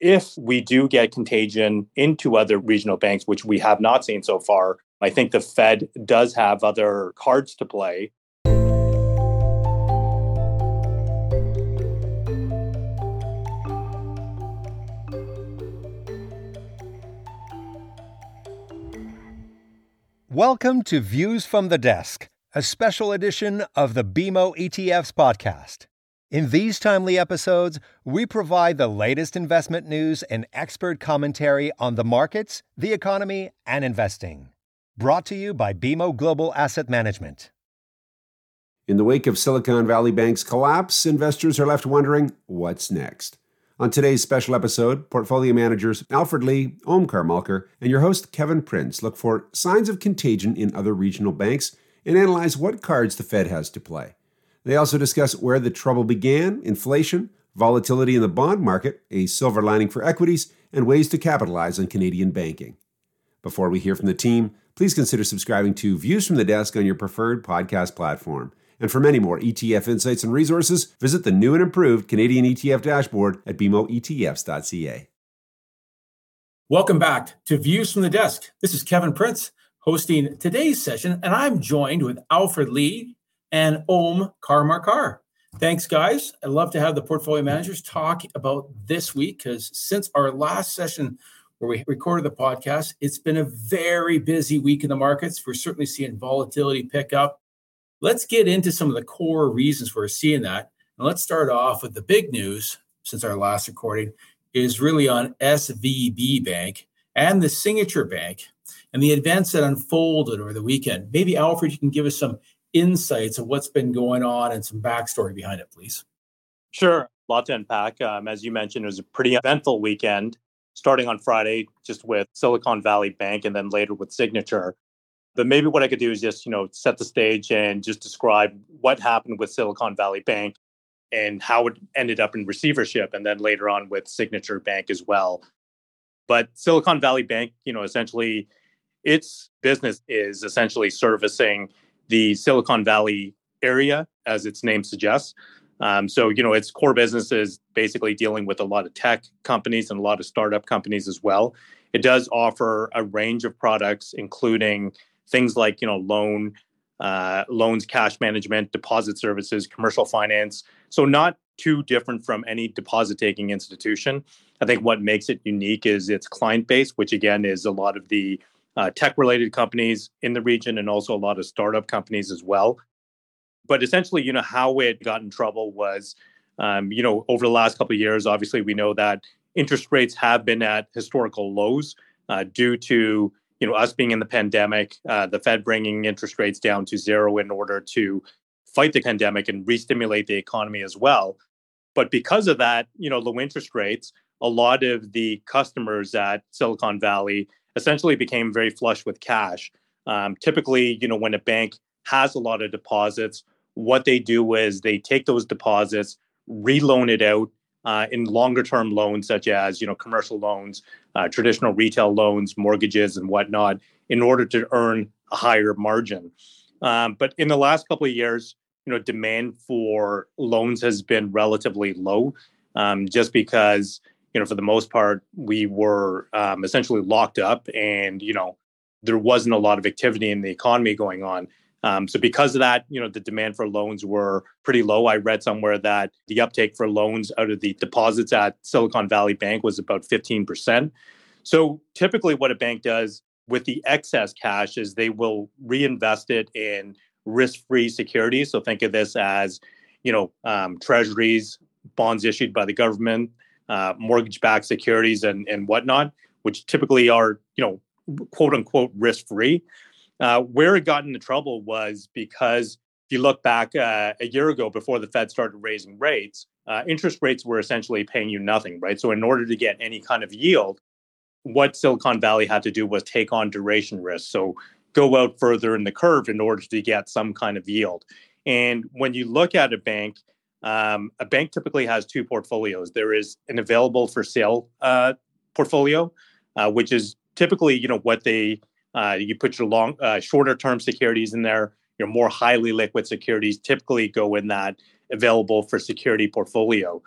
if we do get contagion into other regional banks, which we have not seen so far, I think the Fed does have other cards to play. Welcome to Views from the Desk, a special edition of the BMO ETFs podcast. In these timely episodes, we provide the latest investment news and expert commentary on the markets, the economy, and investing. Brought to you by BMO Global Asset Management. In the wake of Silicon Valley Bank's collapse, investors are left wondering what's next. On today's special episode, portfolio managers Alfred Lee, Om Karmalkar, and your host Kevin Prins look for signs of contagion in other regional banks and analyze what cards the Fed has to play. They also discuss where the trouble began, inflation, volatility in the bond market, a silver lining for equities, and ways to capitalize on Canadian banking. Before we hear from the team, please consider subscribing to Views from the Desk on your preferred podcast platform. And for many more ETF insights and resources, visit the new and improved Canadian ETF dashboard at bmoetfs.ca. Welcome back to Views from the Desk. This is Kevin Prins hosting today's session, and I'm joined with Alfred Lee, and Om Karmalkar. Thanks, guys. I'd love to have the portfolio managers talk about this week because since our last session where we recorded the podcast, it's been a very busy week in the markets. We're certainly seeing volatility pick up. Let's get into some of the core reasons we're seeing that. And let's start off with the big news since our last recording is really on SVB Bank and the Signature Bank and the events that unfolded over the weekend. Maybe Alfred, you can give us some insights of what's been going on and some backstory behind it, please. Sure. A lot to unpack. Um, as you mentioned, it was a pretty eventful weekend, starting on Friday just with Silicon Valley Bank and then later with Signature. But maybe what I could do is just, you know, set the stage and just describe what happened with Silicon Valley Bank and how it ended up in receivership and then later on with Signature Bank as well. But Silicon Valley Bank, you know, essentially its business is essentially servicing the Silicon Valley area, as its name suggests. Um, so, you know, its core business is basically dealing with a lot of tech companies and a lot of startup companies as well. It does offer a range of products, including things like, you know, loan, uh, loans, cash management, deposit services, commercial finance. So, not too different from any deposit taking institution. I think what makes it unique is its client base, which again is a lot of the uh, tech related companies in the region and also a lot of startup companies as well. But essentially, you know, how it got in trouble was, um, you know, over the last couple of years, obviously, we know that interest rates have been at historical lows uh, due to, you know, us being in the pandemic, uh, the Fed bringing interest rates down to zero in order to fight the pandemic and re-stimulate the economy as well. But because of that, you know, low interest rates, a lot of the customers at Silicon Valley essentially became very flush with cash. Um, typically, you know, when a bank has a lot of deposits, what they do is they take those deposits, reloan it out uh, in longer term loans, such as you know commercial loans, uh, traditional retail loans, mortgages, and whatnot, in order to earn a higher margin. Um, but in the last couple of years, you know, demand for loans has been relatively low, um, just because you know, for the most part, we were um, essentially locked up, and you know, there wasn't a lot of activity in the economy going on. Um, so because of that, you know, the demand for loans were pretty low. I read somewhere that the uptake for loans out of the deposits at Silicon Valley Bank was about 15%. So typically what a bank does with the excess cash is they will reinvest it in risk-free securities. So think of this as, you know, um, treasuries, bonds issued by the government, uh, mortgage-backed securities and and whatnot, which typically are you know quote unquote risk free. Uh, where it got into trouble was because if you look back uh, a year ago before the Fed started raising rates, uh, interest rates were essentially paying you nothing, right? So in order to get any kind of yield, what Silicon Valley had to do was take on duration risk. So go out further in the curve in order to get some kind of yield. And when you look at a bank um, a bank typically has two portfolios. There is an available for sale uh, portfolio, uh, which is typically you know what they uh, you put your long uh, shorter term securities in there. Your more highly liquid securities typically go in that available for security portfolio.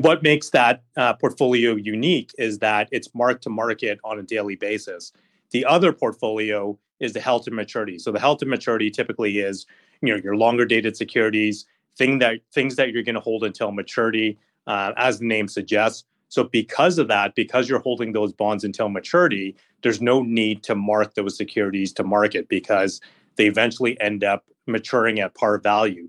what makes that uh, portfolio unique is that it's marked to market on a daily basis. The other portfolio is the held to maturity. So the held to maturity typically is you know your longer dated securities, thing that things that you're going to hold until maturity, uh, as the name suggests. So because of that, because you're holding those bonds until maturity, there's no need to mark those securities to market because they eventually end up maturing at par value.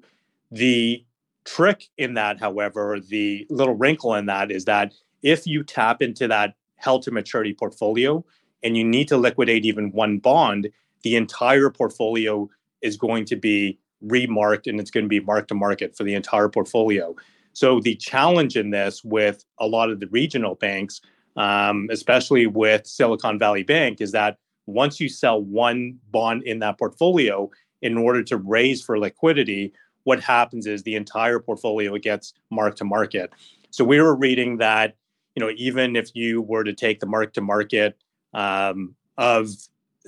The trick in that, however, the little wrinkle in that is that if you tap into that held to maturity portfolio and you need to liquidate even one bond, the entire portfolio is going to be remarked and it's going to be marked to market for the entire portfolio. So the challenge in this with a lot of the regional banks, um, especially with Silicon Valley Bank, is that once you sell one bond in that portfolio in order to raise for liquidity, what happens is the entire portfolio gets marked to market. So we were reading that, you know, even if you were to take the mark to market um, of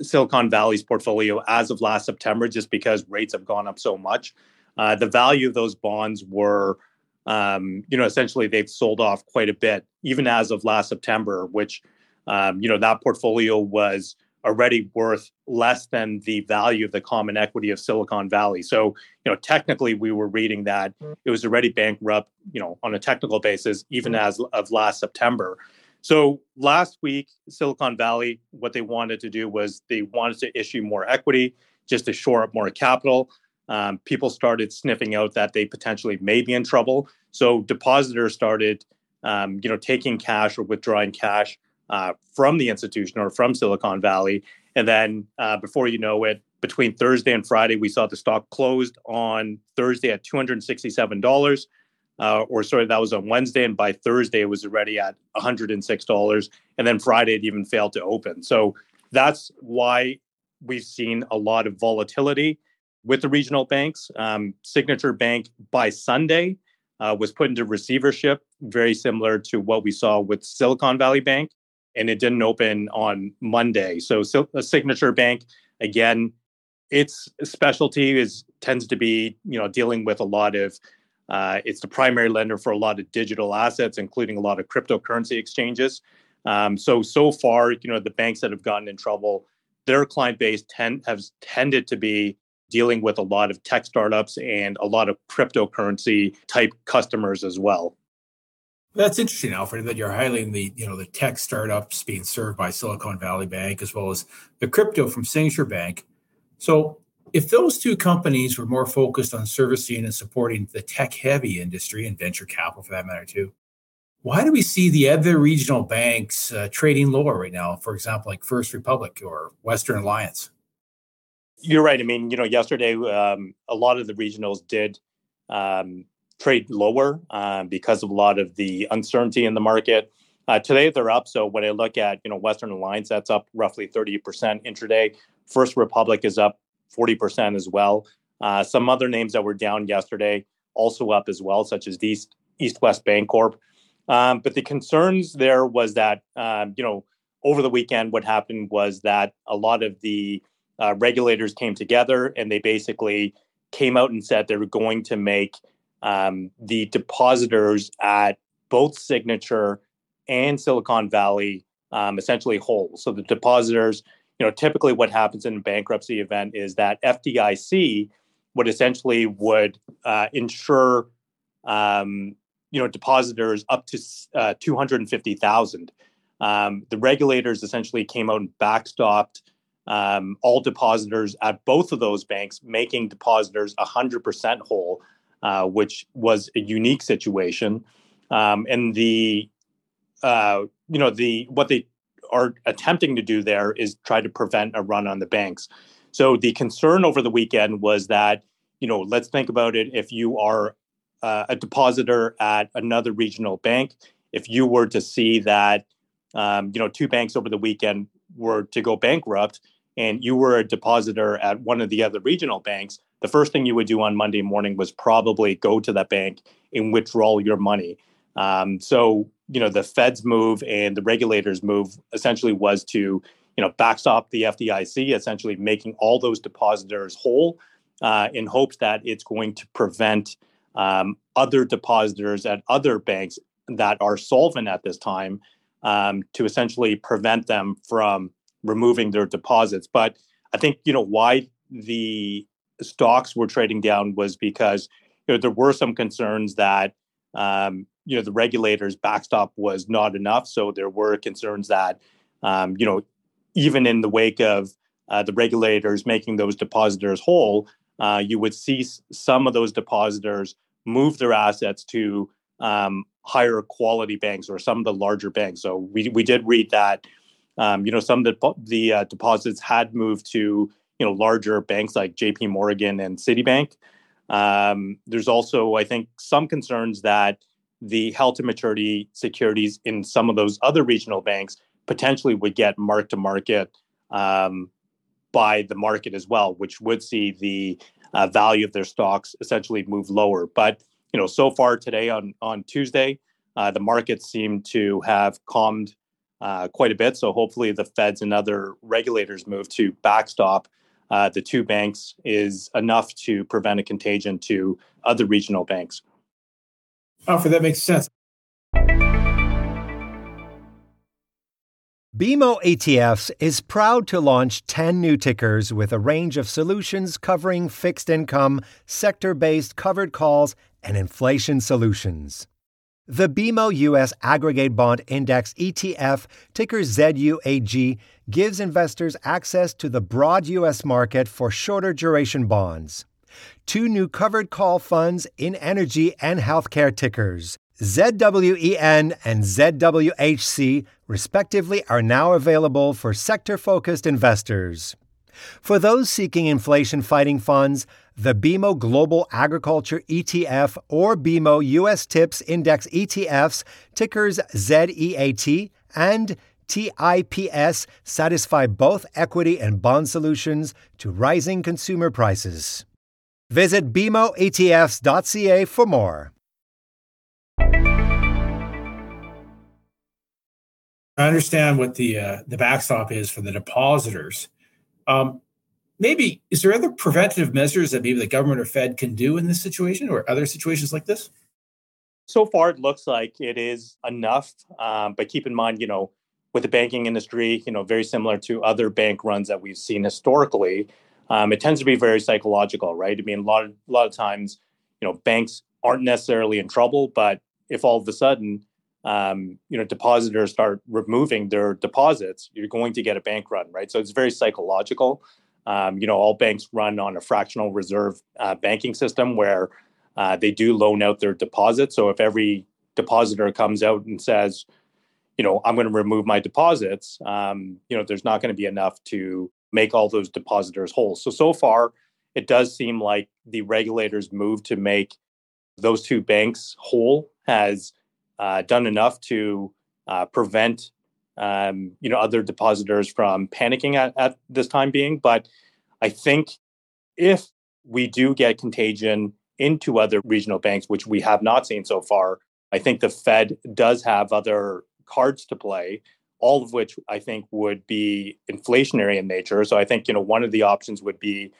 Silicon Valley's portfolio as of last September, just because rates have gone up so much, uh, the value of those bonds were, um, you know, essentially they've sold off quite a bit, even as of last September, which, um, you know, that portfolio was already worth less than the value of the common equity of Silicon Valley. So, you know, technically we were reading that it was already bankrupt, you know, on a technical basis, even as of last September. So last week, Silicon Valley, what they wanted to do was they wanted to issue more equity just to shore up more capital. Um, people started sniffing out that they potentially may be in trouble. So depositors started, um, you know, taking cash or withdrawing cash uh, from the institution or from Silicon Valley. And then uh, before you know it, between Thursday and Friday, we saw the stock closed on Thursday at $267. Uh, or sorry, that was on Wednesday. And by Thursday, it was already at $106. And then Friday, it even failed to open. So that's why we've seen a lot of volatility with the regional banks. Um, Signature Bank by Sunday uh, was put into receivership, very similar to what we saw with Silicon Valley Bank and it didn't open on Monday. So, so a signature bank, again, its specialty is tends to be you know dealing with a lot of uh, it's the primary lender for a lot of digital assets, including a lot of cryptocurrency exchanges. Um, so so far, you know, the banks that have gotten in trouble, their client base tend has tended to be dealing with a lot of tech startups and a lot of cryptocurrency type customers as well. That's interesting, Alfred, that you're highlighting the you know the tech startups being served by Silicon Valley Bank as well as the crypto from Signature Bank. So if those two companies were more focused on servicing and supporting the tech heavy industry and venture capital for that matter too, why do we see the other regional banks uh, trading lower right now? For example, like First Republic or Western Alliance. You're right. I mean, you know, yesterday um, a lot of the regionals did um, trade lower um, because of a lot of the uncertainty in the market. Uh, today they're up. So when I look at you know Western Alliance, that's up roughly 30% intraday. First Republic is up 40% as well. Uh, some other names that were down yesterday also up as well, such as East East West Bancorp. Um, but the concerns there was that um, you know over the weekend what happened was that a lot of the uh, regulators came together and they basically came out and said they were going to make um, the depositors at both Signature and Silicon Valley um, essentially whole. So the depositors, you know, typically what happens in a bankruptcy event is that FDIC would essentially would uh, insure, um, you know, depositors up to uh, two hundred and fifty thousand. Um, the regulators essentially came out and backstopped um, all depositors at both of those banks, making depositors hundred percent whole uh, which was a unique situation. Um, and the uh, you know the what they are attempting to do there is try to prevent a run on the banks. So the concern over the weekend was that you know let's think about it. If you are uh, a depositor at another regional bank, if you were to see that um, you know two banks over the weekend were to go bankrupt, and you were a depositor at one of the other regional banks, the first thing you would do on Monday morning was probably go to that bank and withdraw your money. Um, so, you know, the Fed's move and the regulators' move essentially was to, you know, backstop the FDIC, essentially making all those depositors whole uh, in hopes that it's going to prevent um, other depositors at other banks that are solvent at this time um, to essentially prevent them from removing their deposits. But I think you know why the stocks were trading down was because you know there were some concerns that um, you know the regulators backstop was not enough. So there were concerns that um, you know even in the wake of uh, the regulators making those depositors whole, uh, you would see some of those depositors move their assets to um, higher quality banks or some of the larger banks. So we we did read that um, you know some of the the uh, deposits had moved to you know larger banks like J.P. Morgan and Citibank. Um, there's also I think some concerns that the held to maturity securities in some of those other regional banks potentially would get mark to market um, by the market as well, which would see the uh, value of their stocks essentially move lower. But you know, so far today on on Tuesday, uh, the markets seem to have calmed uh, quite a bit. So hopefully, the Feds and other regulators move to backstop uh, the two banks is enough to prevent a contagion to other regional banks. Oh, Alfred, that makes sense. BMO ETFs is proud to launch 10 new tickers with a range of solutions covering fixed income, sector based covered calls, and inflation solutions. The BMO US Aggregate Bond Index ETF, ticker ZUAG, gives investors access to the broad US market for shorter duration bonds. Two new covered call funds in energy and healthcare tickers, ZWEN and ZWHC, respectively, are now available for sector focused investors. For those seeking inflation fighting funds, the BMO Global Agriculture ETF or BMO US TIPS Index ETFs, tickers ZEAT and TIPS, satisfy both equity and bond solutions to rising consumer prices. Visit BMOETFs.ca for more. I understand what the uh, the backstop is for the depositors. Um, maybe is there other preventative measures that maybe the government or Fed can do in this situation or other situations like this? So far, it looks like it is enough. Um, but keep in mind, you know, with the banking industry, you know, very similar to other bank runs that we've seen historically, um, it tends to be very psychological, right? I mean, a lot of a lot of times, you know, banks aren't necessarily in trouble, but if all of a sudden, um, you know, depositors start removing their deposits, you're going to get a bank run, right? So it's very psychological. Um, you know, all banks run on a fractional reserve uh, banking system where uh, they do loan out their deposits. So if every depositor comes out and says, you know, I'm going to remove my deposits, um, you know, there's not going to be enough to make all those depositors whole. So, so far, it does seem like the regulators' move to make those two banks whole has uh, done enough to uh, prevent um, you know other depositors from panicking at, at this time being. But I think if we do get contagion into other regional banks, which we have not seen so far, I think the Fed does have other cards to play all of which I think would be inflationary in nature. So I think you know one of the options would be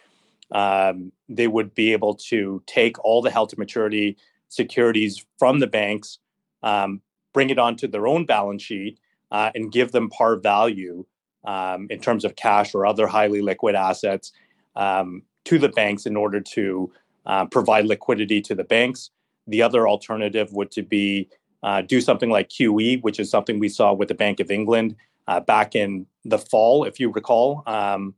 um, they would be able to take all the held to maturity securities from the banks, um, bring it onto their own balance sheet, uh, and give them par value um, in terms of cash or other highly liquid assets um, to the banks in order to uh, provide liquidity to the banks. The other alternative would to be uh, do something like QE, which is something we saw with the Bank of England uh, back in the fall, if you recall. Um,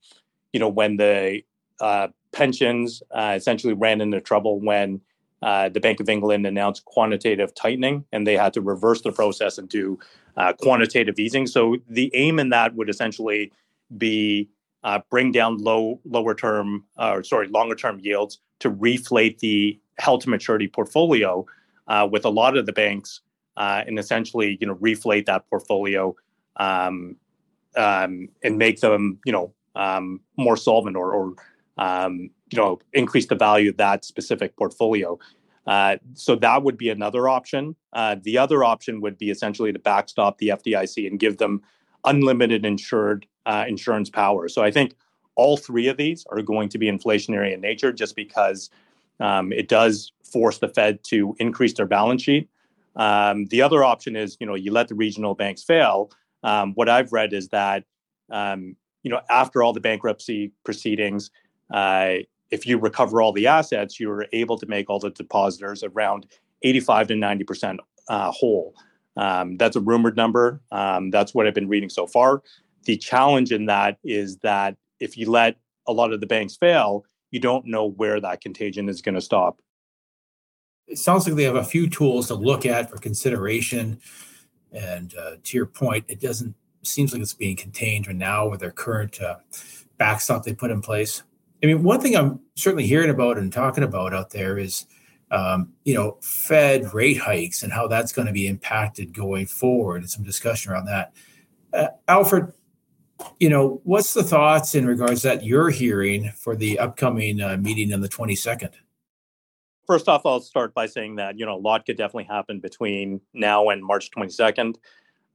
you know, when the uh, pensions uh, essentially ran into trouble when uh, the Bank of England announced quantitative tightening, and they had to reverse the process and do uh, quantitative easing. So the aim in that would essentially be bring down low, lower term, or sorry, longer term yields to reflate the held to maturity portfolio. with a lot of the banks uh, and essentially, you know, reflate that portfolio um, um, and make them, you know, um, more solvent or, or um, you know, increase the value of that specific portfolio. Uh, so that would be another option. Uh, the other option would be essentially to backstop the FDIC and give them unlimited insured uh, insurance power. So I think all three of these are going to be inflationary in nature, just because um, it does force the Fed to increase their balance sheet. Um, the other option is, you know, you let the regional banks fail. Um, what I've read is that, um, you know, after all the bankruptcy proceedings, uh, if you recover all the assets, you're able to make all the depositors around 85 to 90 percent uh, whole. Um, that's a rumored number. Um, that's what I've been reading so far. The challenge in that is that if you let a lot of the banks fail, you don't know where that contagion is going to stop. It sounds like they have a few tools to look at for consideration. And uh, to your point, it doesn't seems like it's being contained right now with their current uh, backstop they put in place. I mean, one thing I'm certainly hearing about and talking about out there is um, you know, Fed rate hikes and how that's going to be impacted going forward, and some discussion around that. Uh, Alfred, you know, what's the thoughts in regards that you're hearing for the upcoming uh, meeting on the 22nd? First off, I'll start by saying that you know a lot could definitely happen between now and March 22nd.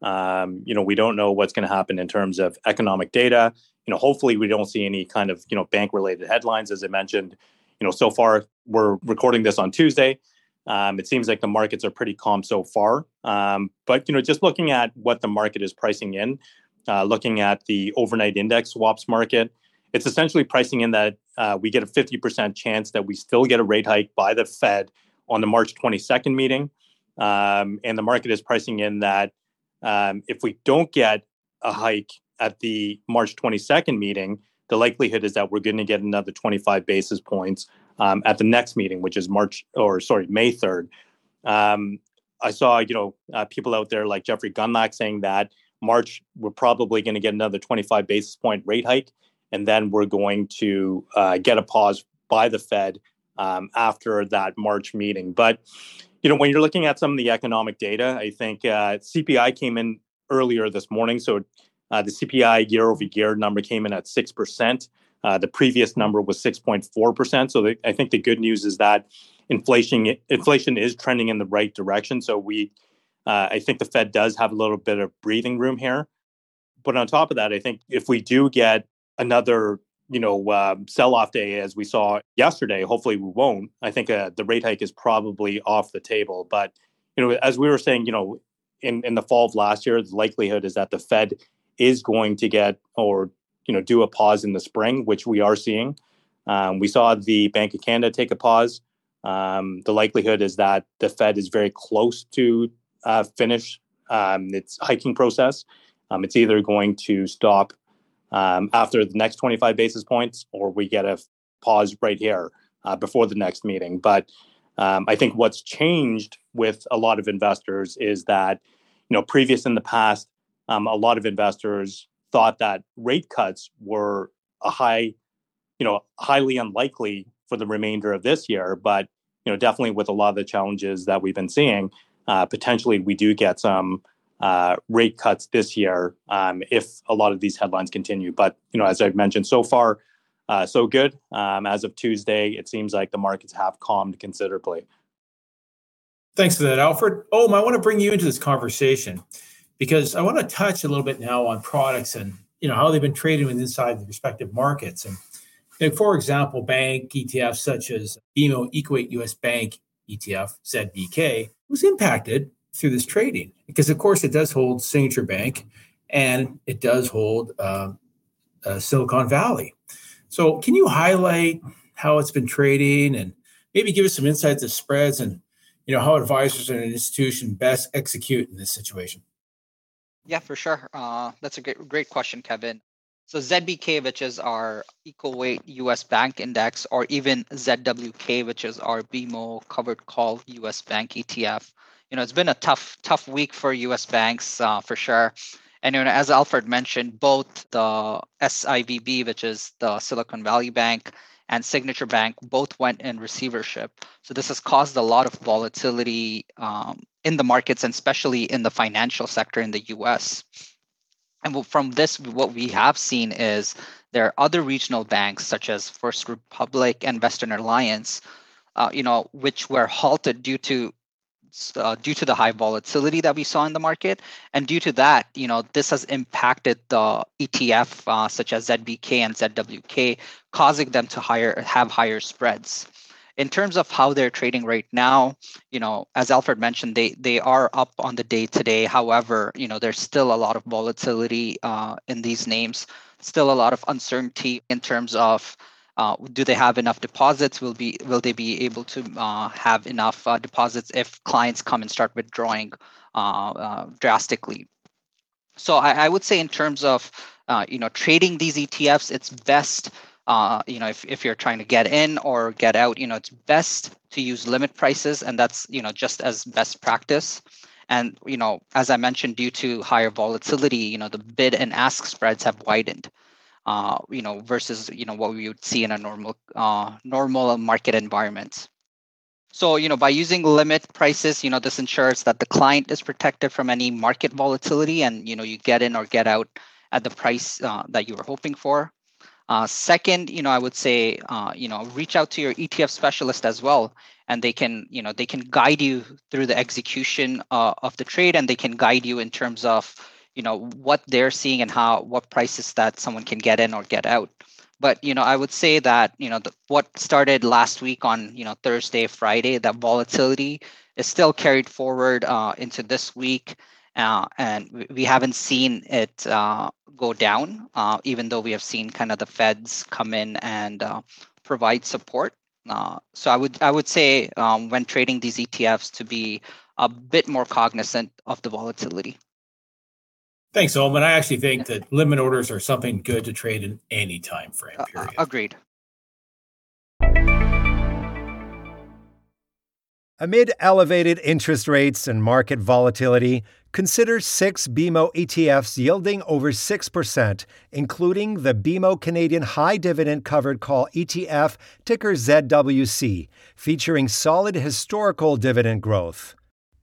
Um, you know, we don't know what's going to happen in terms of economic data. You know, hopefully we don't see any kind of you know bank related headlines, as I mentioned you know, so far we're recording this on Tuesday. Um, it seems like the markets are pretty calm so far. Um, but you know, just looking at what the market is pricing in, uh, looking at the overnight index swaps market, it's essentially pricing in that uh, we get a 50% chance that we still get a rate hike by the Fed on the March 22nd meeting. Um, and the market is pricing in that um, if we don't get a hike at the March 22nd meeting, the likelihood is that we're going to get another 25 basis points um, at the next meeting, which is March or sorry, May 3rd. Um, I saw, you know, uh, people out there like Jeffrey Gundlach saying that March we're probably going to get another 25 basis point rate hike, and then we're going to uh, get a pause by the Fed um, after that March meeting. But you know, when you're looking at some of the economic data, I think uh, CPI came in earlier this morning, so uh, the CPI year over year number came in at 6%. Uh, the previous number was 6.4%. So the, I think the good news is that inflation inflation is trending in the right direction. So we, uh, I think the Fed does have a little bit of breathing room here. But on top of that, I think if we do get another, you know, uh, sell-off day as we saw yesterday, hopefully we won't. I think uh, the rate hike is probably off the table. But you know, as we were saying, you know, in in the fall of last year, the likelihood is that the Fed is going to get or you know do a pause in the spring, which we are seeing. Um, we saw the Bank of Canada take a pause. Um, the likelihood is that the Fed is very close to uh, finish um, its hiking process. Um, it's either going to stop um, after the next 25 basis points, or we get a pause right here uh, before the next meeting. But um, I think what's changed with a lot of investors is that you know previous in the past um, a lot of investors thought that rate cuts were a high, you know, highly unlikely for the remainder of this year. But you know, definitely with a lot of the challenges that we've been seeing, uh, potentially we do get some uh, rate cuts this year um, if a lot of these headlines continue. But you know, as I've mentioned, so far, uh, so good. Um, as of Tuesday, it seems like the markets have calmed considerably. Thanks for that, Alfred. Oh, I want to bring you into this conversation because I want to touch a little bit now on products and you know how they've been trading inside the respective markets. And you know, for example, bank ETFs such as BMO Equate US Bank ETF ZBK was impacted through this trading because, of course, it does hold Signature Bank and it does hold uh, uh, Silicon Valley. So, can you highlight how it's been trading and maybe give us some insights of spreads and you know how advisors and an institution best execute in this situation? Yeah, for sure. Uh, that's a great, great question, Kevin. So ZBK, which is our equal weight US bank index, or even ZWK, which is our BMO covered call US bank ETF. You know, it's been a tough, tough week for US banks uh, for sure. And you know, as Alfred mentioned, both the SIVB, which is the Silicon Valley Bank, and Signature Bank both went in receivership. So this has caused a lot of volatility um, in the markets, and especially in the financial sector in the US. And from this, what we have seen is there are other regional banks such as First Republic and Western Alliance, uh, you know, which were halted due to uh, due to the high volatility that we saw in the market, and due to that, you know, this has impacted the ETF uh, such as ZBK and ZWK, causing them to higher have higher spreads in terms of how they're trading right now, you know, as Alfred mentioned, they they are up on the day today. However, you know, there's still a lot of volatility uh, in these names. Still a lot of uncertainty in terms of uh, do they have enough deposits? Will be will they be able to uh, have enough uh, deposits if clients come and start withdrawing uh, uh, drastically? So I, I, would say in terms of uh, you know trading these ETFs, it's best you know if, if you're trying to get in or get out, you know it's best to use limit prices, and that's you know just as best practice. And you know as I mentioned, due to higher volatility, you know the bid and ask spreads have widened uh, you know, versus you know what we would see in a normal uh, normal market environment. So you know, by using limit prices, you know, this ensures that the client is protected from any market volatility, and you know, you get in or get out at the price uh, that you were hoping for. Uh, second, you know, I would say, uh, you know, reach out to your ETF specialist as well, and they can, you know, they can guide you through the execution uh, of the trade, and they can guide you in terms of, you know what they're seeing and how what prices that someone can get in or get out. But you know i would say that you know the, what started last week on you know thursday friday that volatility is still carried forward uh, into this week uh, and we haven't seen it uh, go down uh, even though we have seen kind of the feds come in and uh, provide support. Uh, so i would i would say um, when trading these etfs to be a bit more cognizant of the volatility Thanks, Oman. I actually think that limit orders are something good to trade in any time frame. Uh, uh, period. Uh, agreed. Amid elevated interest rates and market volatility, consider six BMO ETFs yielding over 6%, including the BMO Canadian High Dividend Covered Call ETF, ticker ZWC, featuring solid historical dividend growth.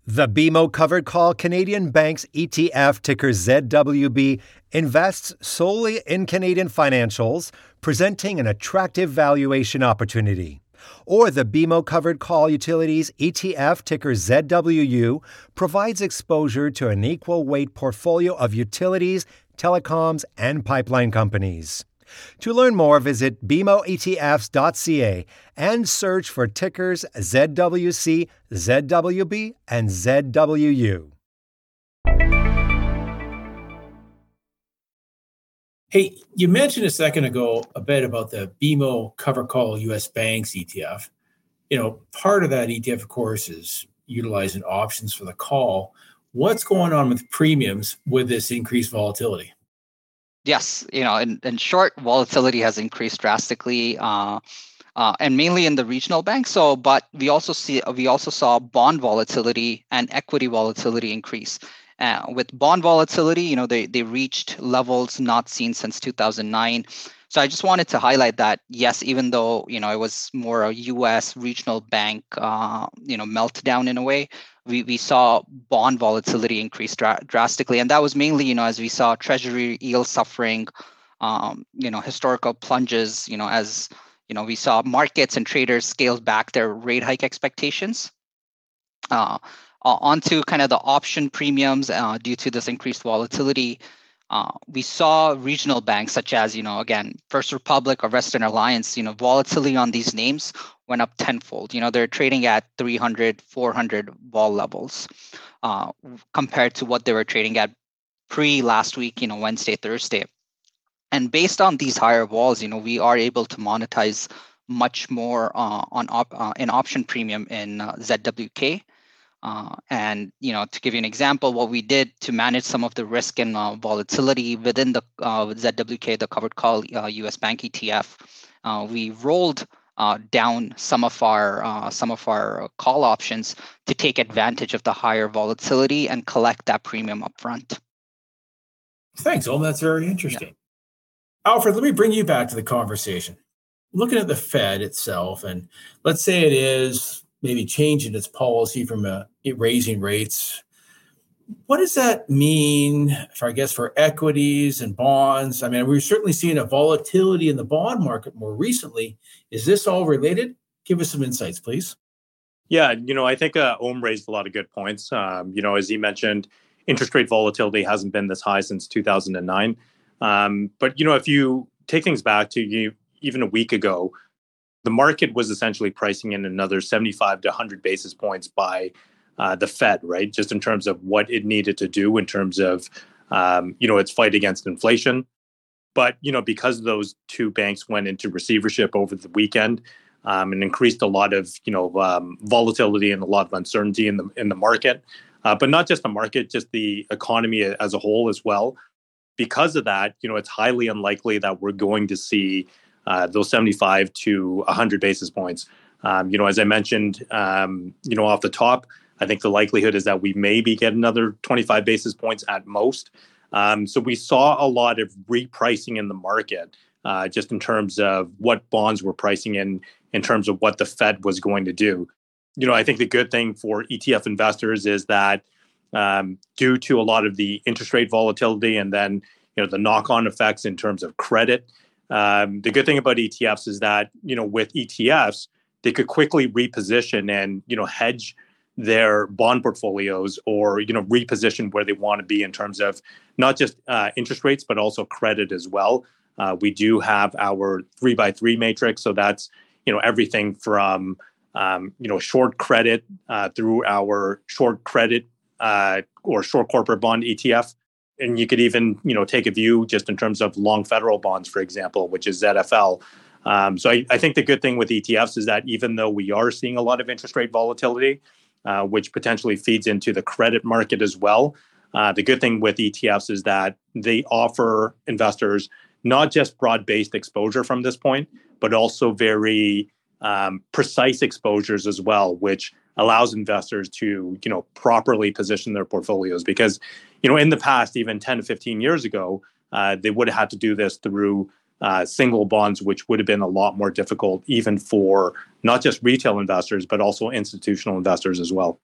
The BMO Covered Call Canadian Banks ETF, ticker ZWB, invests solely in Canadian financials, presenting an attractive valuation opportunity. Or the BMO Covered Call Utilities ETF, ticker ZWU, provides exposure to an equal weight portfolio of utilities, telecoms, and pipeline companies. To learn more, visit bmoetfs.ca and search for tickers ZWC, ZWB, and ZWU. Hey, you mentioned a second ago a bit about the BMO Cover Call US Banks ETF. You know, part of that ETF, of course, is utilizing options for the call. What's going on with premiums with this increased volatility? Yes, you know, in, in short, volatility has increased drastically, uh, uh, and mainly in the regional banks. So, but we also see we also saw bond volatility and equity volatility increase. Uh, with bond volatility, you know, they they reached levels not seen since 2009. So I just wanted to highlight that yes, even though you know it was more a U.S. regional bank, uh, you know, meltdown in a way, we, we saw bond volatility increase dra- drastically, and that was mainly you know as we saw Treasury yield suffering, um, you know, historical plunges, you know, as you know we saw markets and traders scale back their rate hike expectations. Uh, onto kind of the option premiums uh, due to this increased volatility. Uh, we saw regional banks such as, you know, again, First Republic or Western Alliance, you know, volatility on these names went up tenfold. You know, they're trading at 300, 400 vol levels uh, compared to what they were trading at pre last week, you know, Wednesday, Thursday. And based on these higher vols, you know, we are able to monetize much more uh, on op- uh, an option premium in uh, ZWK. Uh, and you know, to give you an example, what we did to manage some of the risk and uh, volatility within the uh, ZWK, the covered call U.S. Uh, bank ETF, uh, we rolled uh, down some of our some of our call options to take advantage of the higher volatility and collect that premium upfront. Thanks, Om. That's very interesting. Yeah. Alfred, let me bring you back to the conversation. Looking at the Fed itself, and let's say it is maybe changing its policy from uh, raising rates. What does that mean for, I guess, for equities and bonds? I mean, we're certainly seeing a volatility in the bond market more recently. Is this all related? Give us some insights, please. Yeah, you know, I think uh, Om raised a lot of good points. Um, you know, as he mentioned, interest rate volatility hasn't been this high since 2009. Um, but you know, if you take things back to you, even a week ago, the market was essentially pricing in another 75 to 100 basis points by uh, the Fed, right? Just in terms of what it needed to do in terms of, um, you know, its fight against inflation. But you know, because those two banks went into receivership over the weekend um, and increased a lot of you know um, volatility and a lot of uncertainty in the in the market, uh, but not just the market, just the economy as a whole as well. Because of that, you know, it's highly unlikely that we're going to see uh, those 75 to 100 basis points. Um, you know, as I mentioned, um, you know, off the top, I think the likelihood is that we maybe get another 25 basis points at most. Um, so we saw a lot of repricing in the market, uh, just in terms of what bonds were pricing in, in terms of what the Fed was going to do. You know, I think the good thing for ETF investors is that um, due to a lot of the interest rate volatility and then you know the knock-on effects in terms of credit, um, the good thing about ETFs is that you know with ETFs they could quickly reposition and you know hedge their bond portfolios or you know reposition where they want to be in terms of not just uh, interest rates but also credit as well. Uh, we do have our three by three matrix so that's you know everything from um, you know short credit uh, through our short credit uh, or short corporate bond etf and you could even you know take a view just in terms of long federal bonds for example which is zfl um, so I, I think the good thing with etfs is that even though we are seeing a lot of interest rate volatility uh, which potentially feeds into the credit market as well. Uh, the good thing with ETFs is that they offer investors not just broad based exposure from this point, but also very um, precise exposures as well, which allows investors to you know properly position their portfolios because you know in the past even 10 to 15 years ago uh, they would have had to do this through uh, single bonds, which would have been a lot more difficult, even for not just retail investors, but also institutional investors as well.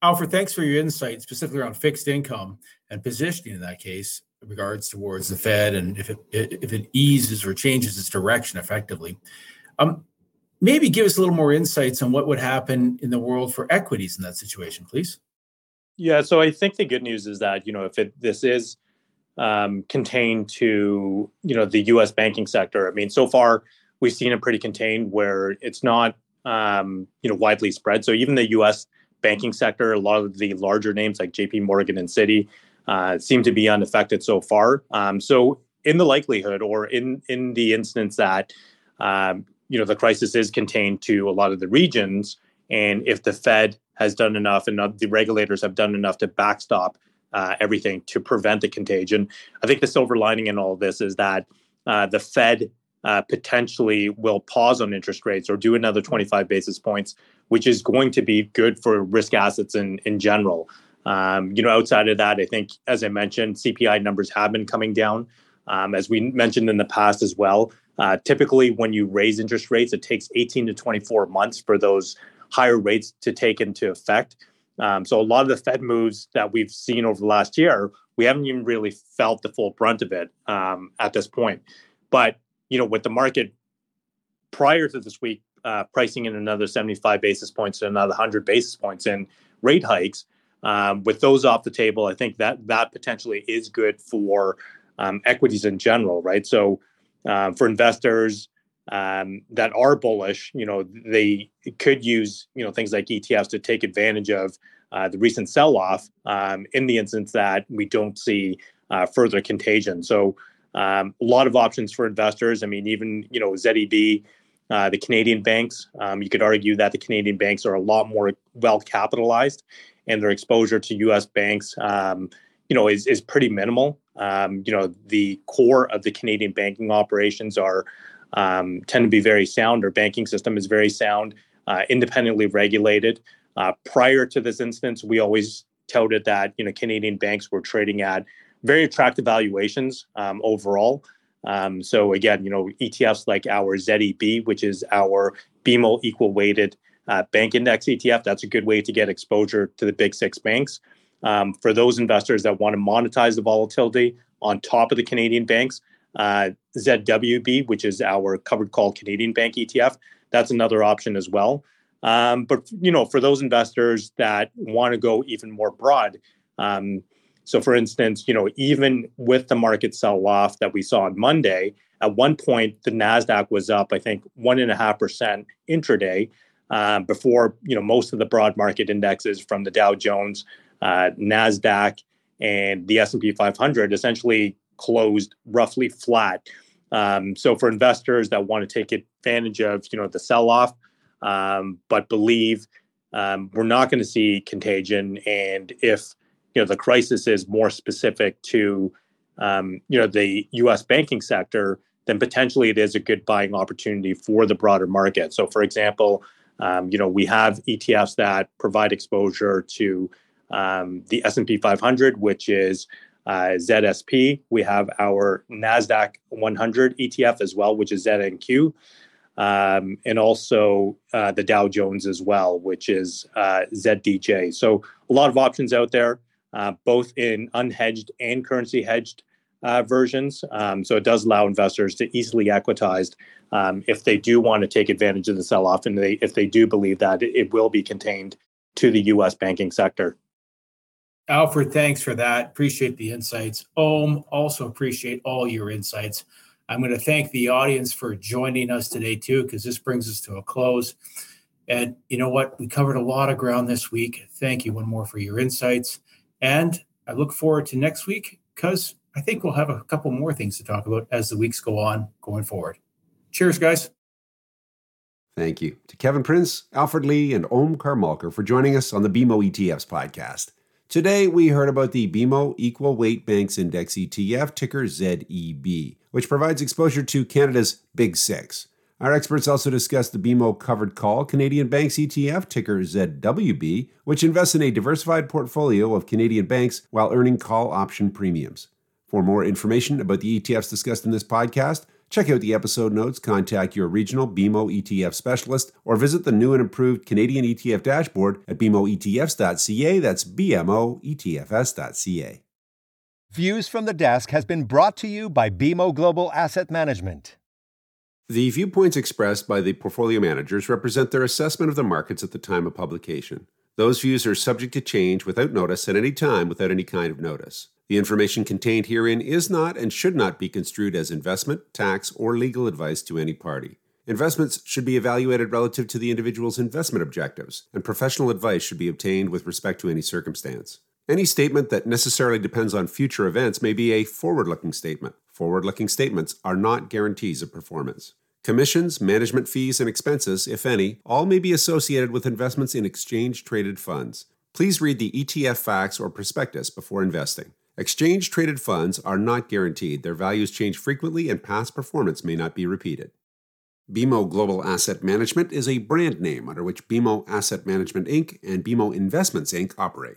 Alfred, thanks for your insight, specifically around fixed income and positioning in that case, in regards towards the Fed and if it if it eases or changes its direction effectively. Um, maybe give us a little more insights on what would happen in the world for equities in that situation, please. Yeah, so I think the good news is that you know if it this is um, contained to you know the U.S. banking sector. I mean, so far we've seen it pretty contained, where it's not um, you know widely spread. So even the U.S. banking sector, a lot of the larger names like J.P. Morgan and Citi uh, seem to be unaffected so far. Um, so in the likelihood, or in in the instance that um, you know the crisis is contained to a lot of the regions, and if the Fed has done enough and the regulators have done enough to backstop uh, everything to prevent the contagion. I think the silver lining in all this is that uh, the Fed uh, potentially will pause on interest rates or do another 25 basis points, which is going to be good for risk assets in, in general. Um, you know, outside of that, I think, as I mentioned, CPI numbers have been coming down. Um, as we mentioned in the past as well, uh, typically when you raise interest rates, it takes 18 to 24 months for those higher rates to take into effect. Um, so a lot of the Fed moves that we've seen over the last year, we haven't even really felt the full brunt of it um, at this point. But you know, with the market prior to this week uh, pricing in another 75 basis points and another 100 basis points in rate hikes, um, with those off the table, I think that that potentially is good for um, equities in general, right? So uh, for investors um, that are bullish, you know, they could use, you know, things like ETFs to take advantage of uh, the recent sell-off um, in the instance that we don't see uh, further contagion. So um, a lot of options for investors. I mean, even, you know, ZEB, uh, the Canadian banks, um, you could argue that the Canadian banks are a lot more well capitalized and their exposure to U.S. banks, um, you know, is, is pretty minimal. Um, you know, the core of the Canadian banking operations are um, tend to be very sound. Our banking system is very sound, uh, independently regulated. Uh, prior to this instance, we always touted that you know Canadian banks were trading at very attractive valuations um, overall. Um, so again, you know ETFs like our ZEB, which is our BMO equal weighted uh, bank index ETF, that's a good way to get exposure to the big six banks. Um, for those investors that want to monetize the volatility on top of the Canadian banks, uh, ZWB, which is our covered call Canadian bank ETF. That's another option as well. Um, but you know, for those investors that want to go even more broad, um, So, for instance, you know, even with the market sell off that we saw on Monday, at one point the Nasdaq was up, I think, one and a half percent intraday. Uh, before you know most of the broad market indexes from the Dow Jones, uh, Nasdaq, and the S and P 500 essentially closed roughly flat. Um, so for investors that want to take advantage of you know the sell off, um, but believe um, we're not going to see contagion, and if you know the crisis is more specific to um, you know the U.S. banking sector, then potentially it is a good buying opportunity for the broader market. So, for example, um, you know we have ETFs that provide exposure to um, the S&P 500, which is uh, ZSP. We have our NASDAQ 100 ETF as well, which is ZNQ. Um, and also uh, the Dow Jones as well, which is uh, ZDJ. So a lot of options out there, uh, both in unhedged and currency hedged uh, versions. Um, so it does allow investors to easily equitize um, if they do want to take advantage of the sell-off, and they, if they do believe that it will be contained to the U.S. banking sector. Alfred, thanks for that. Appreciate the insights. Om, also appreciate all your insights. I'm going to thank the audience for joining us today, too, because this brings us to a close. And you know what? We covered a lot of ground this week. Thank you one more for your insights. And I look forward to next week because I think we'll have a couple more things to talk about as the weeks go on going forward. Cheers, guys. Thank you to Kevin Prins, Alfred Lee, and Om Karmalkar for joining us on the BMO ETFs podcast. Today, we heard about the BMO Equal Weight Banks Index ETF, ticker ZEB, which provides exposure to Canada's Big Six. Our experts also discussed the BMO Covered Call Canadian Banks ETF, ticker ZWB, which invests in a diversified portfolio of Canadian banks while earning call option premiums. For more information about the ETFs discussed in this podcast, Check out the episode notes, contact your regional BMO ETF specialist, or visit the new and improved Canadian ETF dashboard at bmoetfs.ca. That's bmoetfs.ca. Views from the Desk has been brought to you by BMO Global Asset Management. The viewpoints expressed by the portfolio managers represent their assessment of the markets at the time of publication. Those views are subject to change without notice at any time without any kind of notice. The information contained herein is not and should not be construed as investment, tax, or legal advice to any party. Investments should be evaluated relative to the individual's investment objectives, and professional advice should be obtained with respect to any circumstance. Any statement that necessarily depends on future events may be a forward looking statement. Forward looking statements are not guarantees of performance. Commissions, management fees, and expenses, if any, all may be associated with investments in exchange traded funds. Please read the ETF facts or prospectus before investing. Exchange traded funds are not guaranteed, their values change frequently, and past performance may not be repeated. BMO Global Asset Management is a brand name under which BMO Asset Management Inc. and BMO Investments Inc. operate.